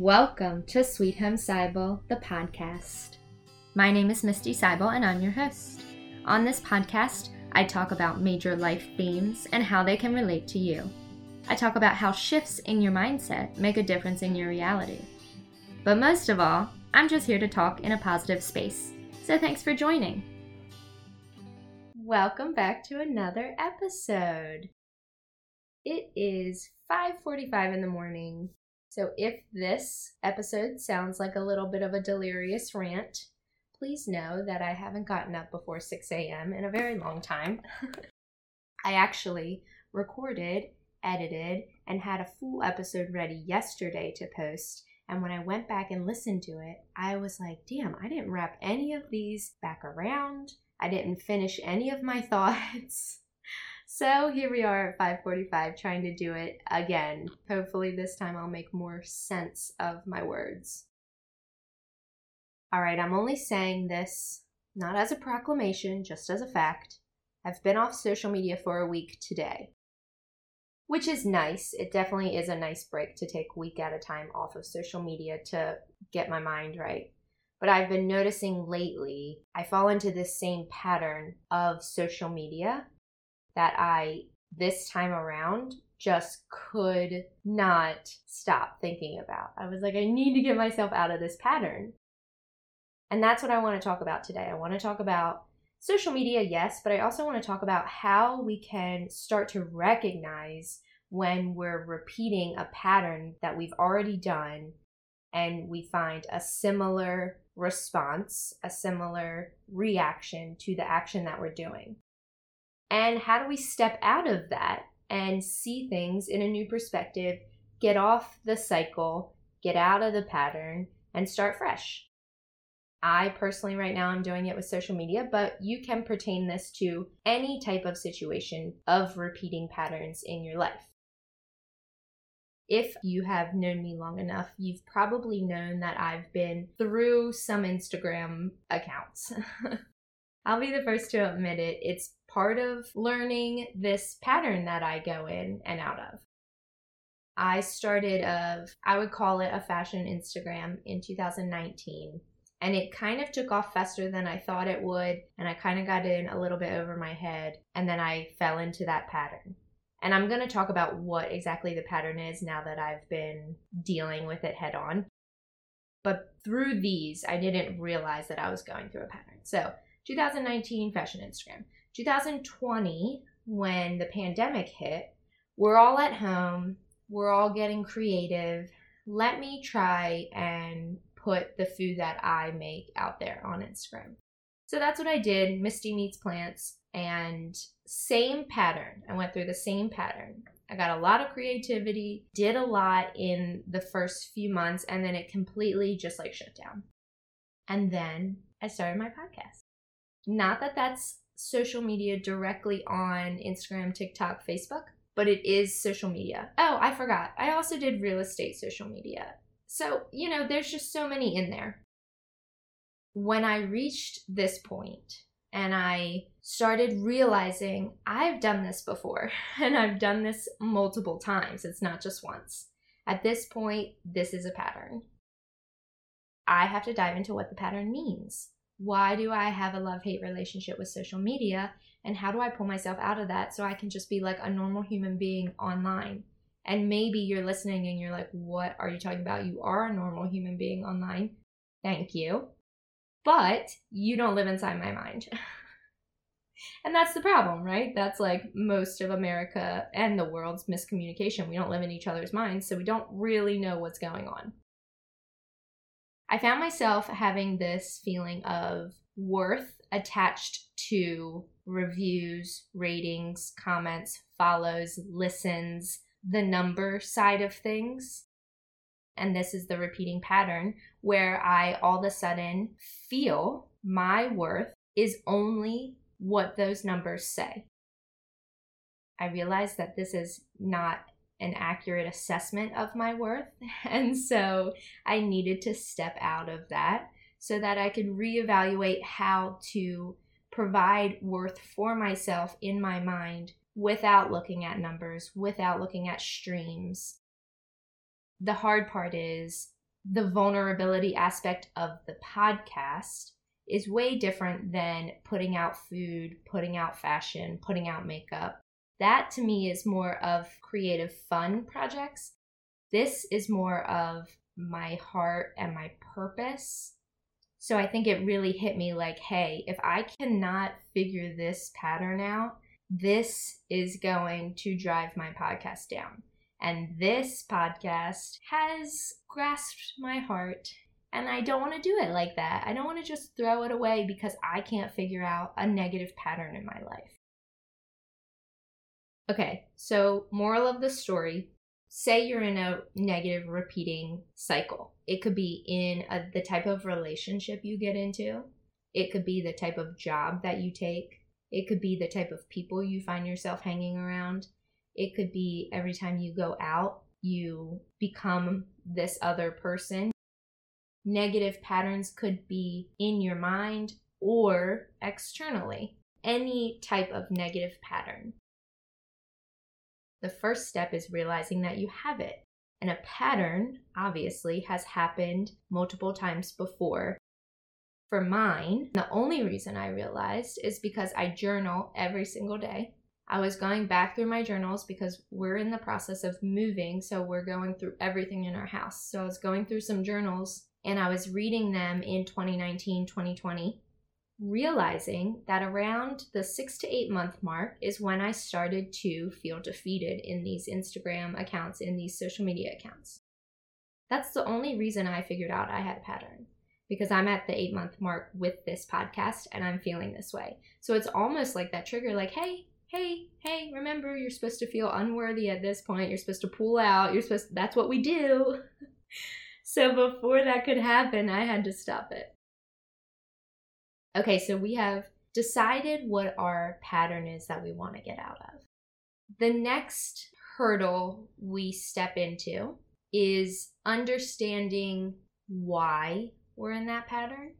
Welcome to Sweet Home Sibol, the podcast. My name is Misty Sibol, and I'm your host. On this podcast, I talk about major life themes and how they can relate to you. I talk about how shifts in your mindset make a difference in your reality. But most of all, I'm just here to talk in a positive space. So thanks for joining. Welcome back to another episode. It is 5:45 in the morning so if this episode sounds like a little bit of a delirious rant, please know that I haven't gotten up before 6 a.m. in a very long time. I actually recorded, edited, and had a full episode ready yesterday to post. And when I went back and listened to it, I was like, damn, I didn't wrap any of these back around. I didn't finish any of my thoughts. So here we are at 5:45 trying to do it again. Hopefully this time I'll make more sense of my words. All right, I'm only saying this not as a proclamation, just as a fact. I've been off social media for a week today. Which is nice. It definitely is a nice break to take week at a time off of social media to get my mind right. But I've been noticing lately, I fall into this same pattern of social media that I, this time around, just could not stop thinking about. I was like, I need to get myself out of this pattern. And that's what I want to talk about today. I want to talk about social media, yes, but I also want to talk about how we can start to recognize when we're repeating a pattern that we've already done and we find a similar response, a similar reaction to the action that we're doing. And how do we step out of that and see things in a new perspective, get off the cycle, get out of the pattern, and start fresh? I personally, right now, I'm doing it with social media, but you can pertain this to any type of situation of repeating patterns in your life. If you have known me long enough, you've probably known that I've been through some Instagram accounts. I'll be the first to admit it. It's part of learning this pattern that I go in and out of. I started of I would call it a fashion Instagram in 2019 and it kind of took off faster than I thought it would and I kind of got in a little bit over my head and then I fell into that pattern. And I'm going to talk about what exactly the pattern is now that I've been dealing with it head on. But through these, I didn't realize that I was going through a pattern. So, 2019 fashion Instagram. 2020, when the pandemic hit, we're all at home, we're all getting creative. Let me try and put the food that I make out there on Instagram. So that's what I did Misty Meets Plants, and same pattern. I went through the same pattern. I got a lot of creativity, did a lot in the first few months, and then it completely just like shut down. And then I started my podcast. Not that that's social media directly on Instagram, TikTok, Facebook, but it is social media. Oh, I forgot. I also did real estate social media. So, you know, there's just so many in there. When I reached this point and I started realizing I've done this before and I've done this multiple times, it's not just once. At this point, this is a pattern. I have to dive into what the pattern means. Why do I have a love hate relationship with social media? And how do I pull myself out of that so I can just be like a normal human being online? And maybe you're listening and you're like, what are you talking about? You are a normal human being online. Thank you. But you don't live inside my mind. and that's the problem, right? That's like most of America and the world's miscommunication. We don't live in each other's minds, so we don't really know what's going on. I found myself having this feeling of worth attached to reviews, ratings, comments, follows, listens, the number side of things. And this is the repeating pattern where I all of a sudden feel my worth is only what those numbers say. I realize that this is not an accurate assessment of my worth. And so I needed to step out of that so that I could reevaluate how to provide worth for myself in my mind without looking at numbers, without looking at streams. The hard part is the vulnerability aspect of the podcast is way different than putting out food, putting out fashion, putting out makeup. That to me is more of creative fun projects. This is more of my heart and my purpose. So I think it really hit me like, hey, if I cannot figure this pattern out, this is going to drive my podcast down. And this podcast has grasped my heart. And I don't want to do it like that. I don't want to just throw it away because I can't figure out a negative pattern in my life. Okay, so moral of the story say you're in a negative repeating cycle. It could be in a, the type of relationship you get into, it could be the type of job that you take, it could be the type of people you find yourself hanging around, it could be every time you go out, you become this other person. Negative patterns could be in your mind or externally. Any type of negative pattern. The first step is realizing that you have it. And a pattern, obviously, has happened multiple times before. For mine, the only reason I realized is because I journal every single day. I was going back through my journals because we're in the process of moving, so we're going through everything in our house. So I was going through some journals and I was reading them in 2019, 2020, realizing that around the six to eight month mark is when I started to feel defeated in these Instagram accounts, in these social media accounts. That's the only reason I figured out I had a pattern because I'm at the eight month mark with this podcast and I'm feeling this way. So it's almost like that trigger, like, hey, hey, hey, remember you're supposed to feel unworthy at this point. You're supposed to pull out. You're supposed to, that's what we do. so before that could happen, I had to stop it. Okay, so we have decided what our pattern is that we want to get out of. The next hurdle we step into is understanding why we're in that pattern.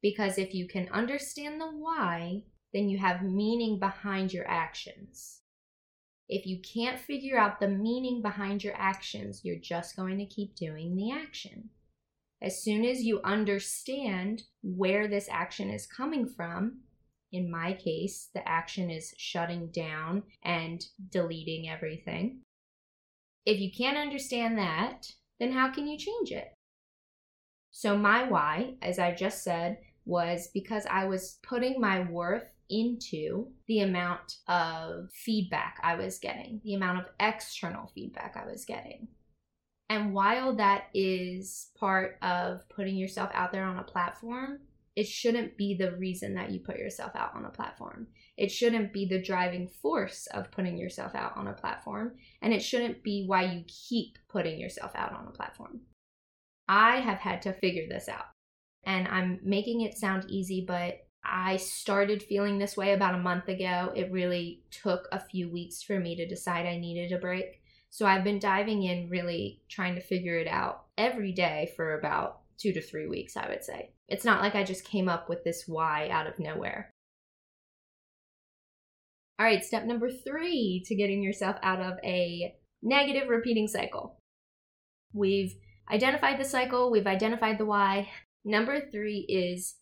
Because if you can understand the why, then you have meaning behind your actions. If you can't figure out the meaning behind your actions, you're just going to keep doing the action. As soon as you understand where this action is coming from, in my case, the action is shutting down and deleting everything. If you can't understand that, then how can you change it? So, my why, as I just said, was because I was putting my worth into the amount of feedback I was getting, the amount of external feedback I was getting. And while that is part of putting yourself out there on a platform, it shouldn't be the reason that you put yourself out on a platform. It shouldn't be the driving force of putting yourself out on a platform. And it shouldn't be why you keep putting yourself out on a platform. I have had to figure this out. And I'm making it sound easy, but I started feeling this way about a month ago. It really took a few weeks for me to decide I needed a break. So I've been diving in, really trying to figure it out every day for about two to three weeks, I would say. It's not like I just came up with this why out of nowhere. All right, step number three to getting yourself out of a negative repeating cycle. We've identified the cycle, we've identified the why. Number three is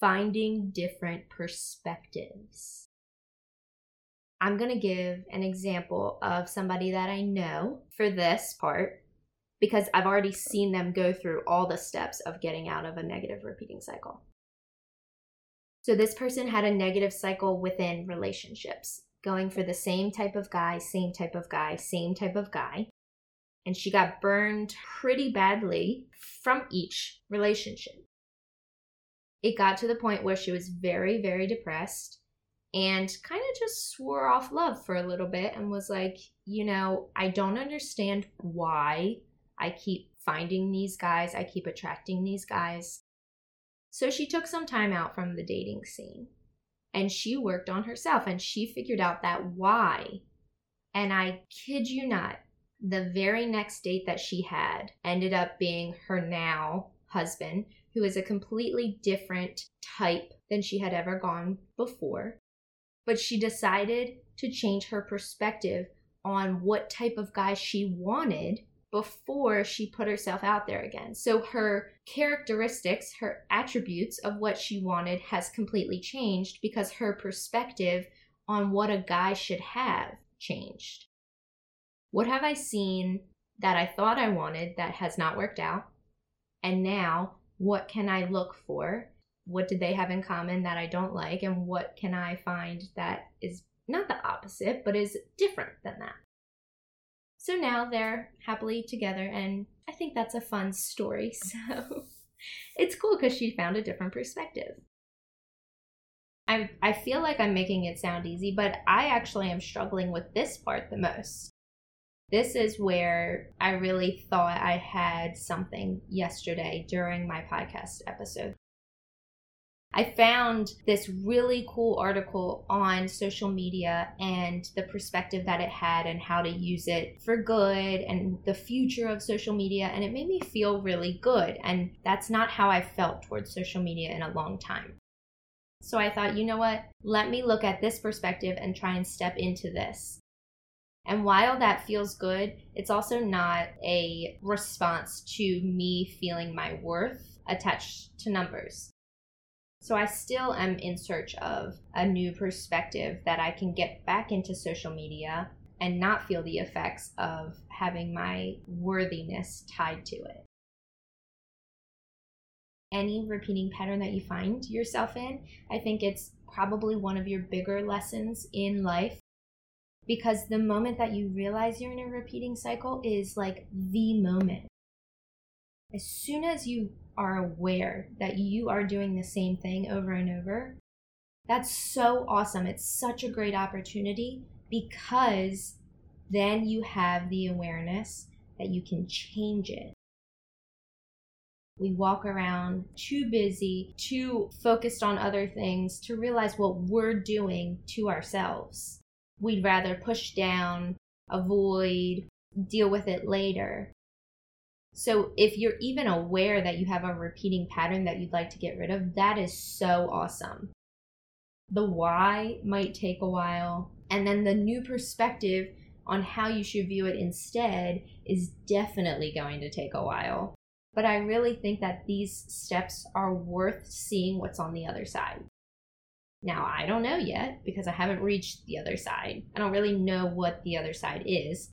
finding different perspectives. I'm going to give an example of somebody that I know for this part because I've already seen them go through all the steps of getting out of a negative repeating cycle. So, this person had a negative cycle within relationships, going for the same type of guy, same type of guy, same type of guy. And she got burned pretty badly from each relationship it got to the point where she was very, very depressed and kind of just swore off love for a little bit and was like, you know, I don't understand why I keep finding these guys, I keep attracting these guys. So she took some time out from the dating scene and she worked on herself and she figured out that why. And I kid you not, the very next date that she had ended up being her now husband who is a completely different type than she had ever gone before. But she decided to change her perspective on what type of guy she wanted before she put herself out there again. So her characteristics, her attributes of what she wanted has completely changed because her perspective on what a guy should have changed. What have I seen that I thought I wanted that has not worked out? And now, what can I look for? What did they have in common that I don't like? And what can I find that is not the opposite, but is different than that? So now they're happily together, and I think that's a fun story. So it's cool because she found a different perspective. I, I feel like I'm making it sound easy, but I actually am struggling with this part the most. This is where I really thought I had something yesterday during my podcast episode. I found this really cool article on social media and the perspective that it had and how to use it for good and the future of social media. And it made me feel really good. And that's not how I felt towards social media in a long time. So I thought, you know what? Let me look at this perspective and try and step into this. And while that feels good, it's also not a response to me feeling my worth attached to numbers. So I still am in search of a new perspective that I can get back into social media and not feel the effects of having my worthiness tied to it. Any repeating pattern that you find yourself in, I think it's probably one of your bigger lessons in life because the moment that you realize you're in a repeating cycle is like the moment. As soon as you are aware that you are doing the same thing over and over, that's so awesome. It's such a great opportunity because then you have the awareness that you can change it. We walk around too busy, too focused on other things to realize what we're doing to ourselves we'd rather push down, avoid, deal with it later. So, if you're even aware that you have a repeating pattern that you'd like to get rid of, that is so awesome. The why might take a while, and then the new perspective on how you should view it instead is definitely going to take a while. But I really think that these steps are worth seeing what's on the other side. Now, I don't know yet because I haven't reached the other side. I don't really know what the other side is.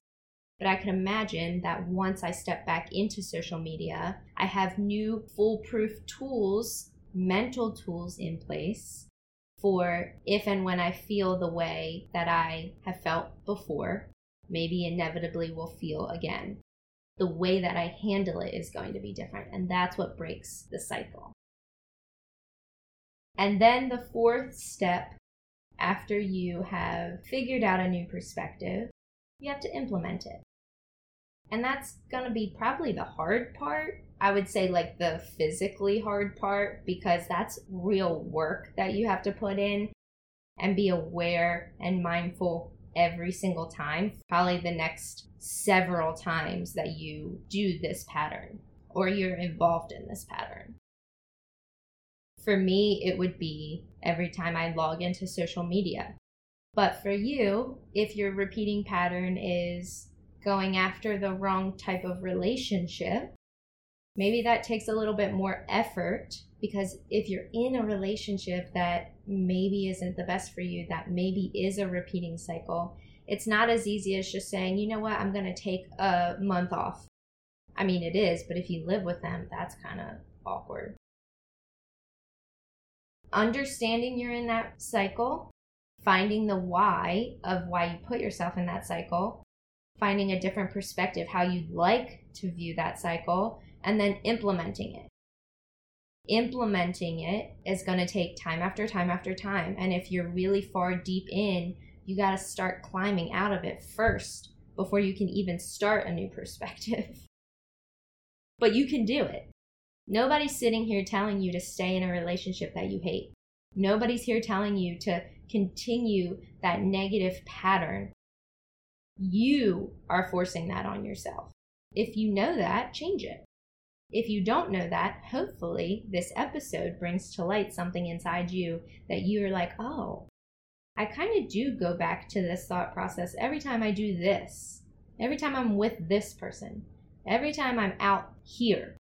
But I can imagine that once I step back into social media, I have new foolproof tools, mental tools in place for if and when I feel the way that I have felt before, maybe inevitably will feel again. The way that I handle it is going to be different, and that's what breaks the cycle. And then the fourth step, after you have figured out a new perspective, you have to implement it. And that's going to be probably the hard part. I would say, like the physically hard part, because that's real work that you have to put in and be aware and mindful every single time. Probably the next several times that you do this pattern or you're involved in this pattern for me, it would be every time I log into social media. But for you, if your repeating pattern is going after the wrong type of relationship, maybe that takes a little bit more effort because if you're in a relationship that maybe isn't the best for you, that maybe is a repeating cycle, it's not as easy as just saying, you know what, I'm going to take a month off. I mean, it is, but if you live with them, that's kind of awkward understanding you're in that cycle, finding the why of why you put yourself in that cycle, finding a different perspective, how you'd like to view that cycle, and then implementing it. Implementing it is going to take time after time after time. And if you're really far deep in, you got to start climbing out of it first before you can even start a new perspective. but you can do it. Nobody's sitting here telling you to stay in a relationship that you hate. Nobody's here telling you to continue that negative pattern. You are forcing that on yourself. If you know that, change it. If you don't know that, hopefully this episode brings to light something inside you that you're like, oh, I kind of do go back to this thought process every time I do this, every time I'm with this person, every time I'm out here.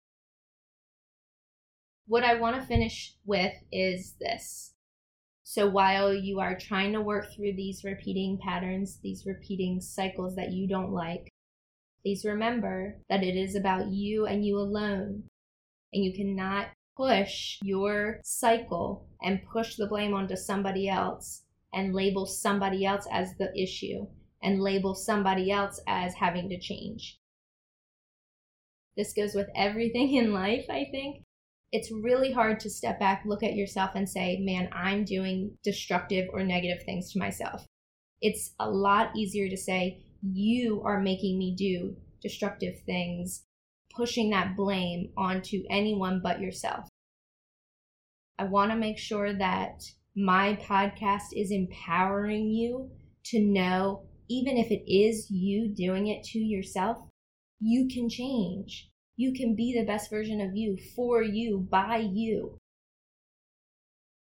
What I want to finish with is this. So while you are trying to work through these repeating patterns, these repeating cycles that you don't like, please remember that it is about you and you alone. And you cannot push your cycle and push the blame onto somebody else and label somebody else as the issue and label somebody else as having to change. This goes with everything in life, I think. It's really hard to step back, look at yourself, and say, man, I'm doing destructive or negative things to myself. It's a lot easier to say, you are making me do destructive things, pushing that blame onto anyone but yourself. I want to make sure that my podcast is empowering you to know, even if it is you doing it to yourself, you can change. You can be the best version of you for you, by you.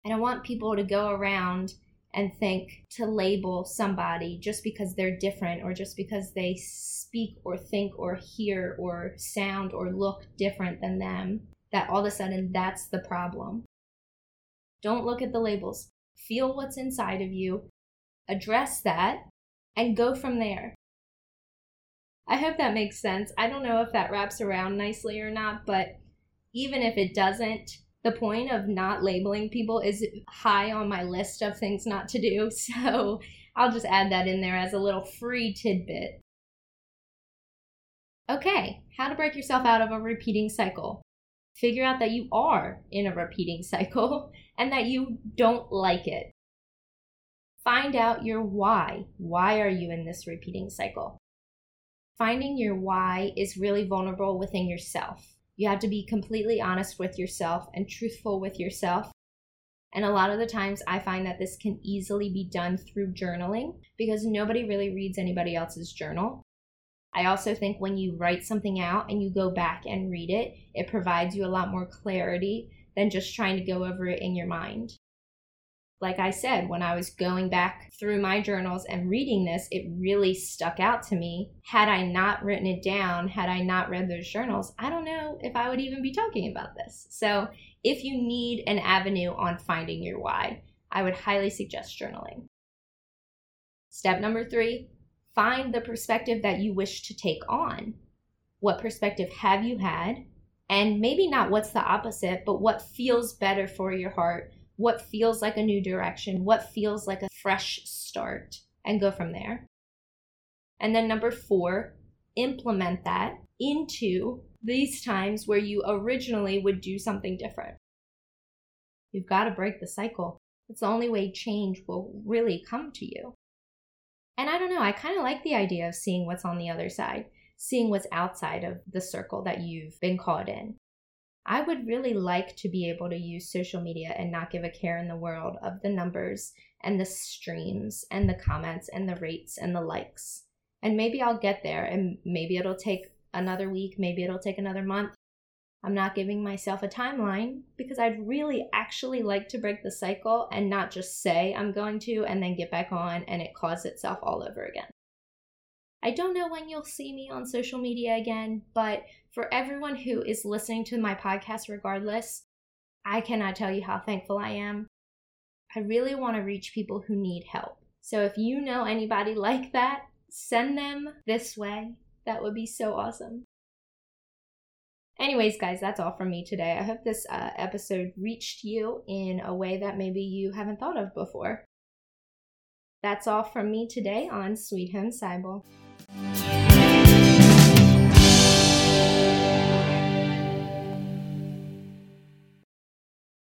And I want people to go around and think to label somebody just because they're different or just because they speak or think or hear or sound or look different than them, that all of a sudden that's the problem. Don't look at the labels. Feel what's inside of you, address that, and go from there. I hope that makes sense. I don't know if that wraps around nicely or not, but even if it doesn't, the point of not labeling people is high on my list of things not to do. So I'll just add that in there as a little free tidbit. Okay, how to break yourself out of a repeating cycle. Figure out that you are in a repeating cycle and that you don't like it. Find out your why. Why are you in this repeating cycle? Finding your why is really vulnerable within yourself. You have to be completely honest with yourself and truthful with yourself. And a lot of the times, I find that this can easily be done through journaling because nobody really reads anybody else's journal. I also think when you write something out and you go back and read it, it provides you a lot more clarity than just trying to go over it in your mind. Like I said, when I was going back through my journals and reading this, it really stuck out to me. Had I not written it down, had I not read those journals, I don't know if I would even be talking about this. So, if you need an avenue on finding your why, I would highly suggest journaling. Step number three find the perspective that you wish to take on. What perspective have you had? And maybe not what's the opposite, but what feels better for your heart, what feels like a new direction, what feels like a fresh start, and go from there. And then number four, implement that into these times where you originally would do something different. You've got to break the cycle. It's the only way change will really come to you. And I don't know, I kind of like the idea of seeing what's on the other side, seeing what's outside of the circle that you've been caught in. I would really like to be able to use social media and not give a care in the world of the numbers and the streams and the comments and the rates and the likes. And maybe I'll get there and maybe it'll take another week, maybe it'll take another month, I'm not giving myself a timeline because I'd really actually like to break the cycle and not just say I'm going to and then get back on and it cause itself all over again. I don't know when you'll see me on social media again, but for everyone who is listening to my podcast regardless, I cannot tell you how thankful I am. I really want to reach people who need help. So if you know anybody like that, send them this way. That would be so awesome. Anyways, guys, that's all from me today. I hope this uh, episode reached you in a way that maybe you haven't thought of before. That's all from me today on Sweet Home Thank you.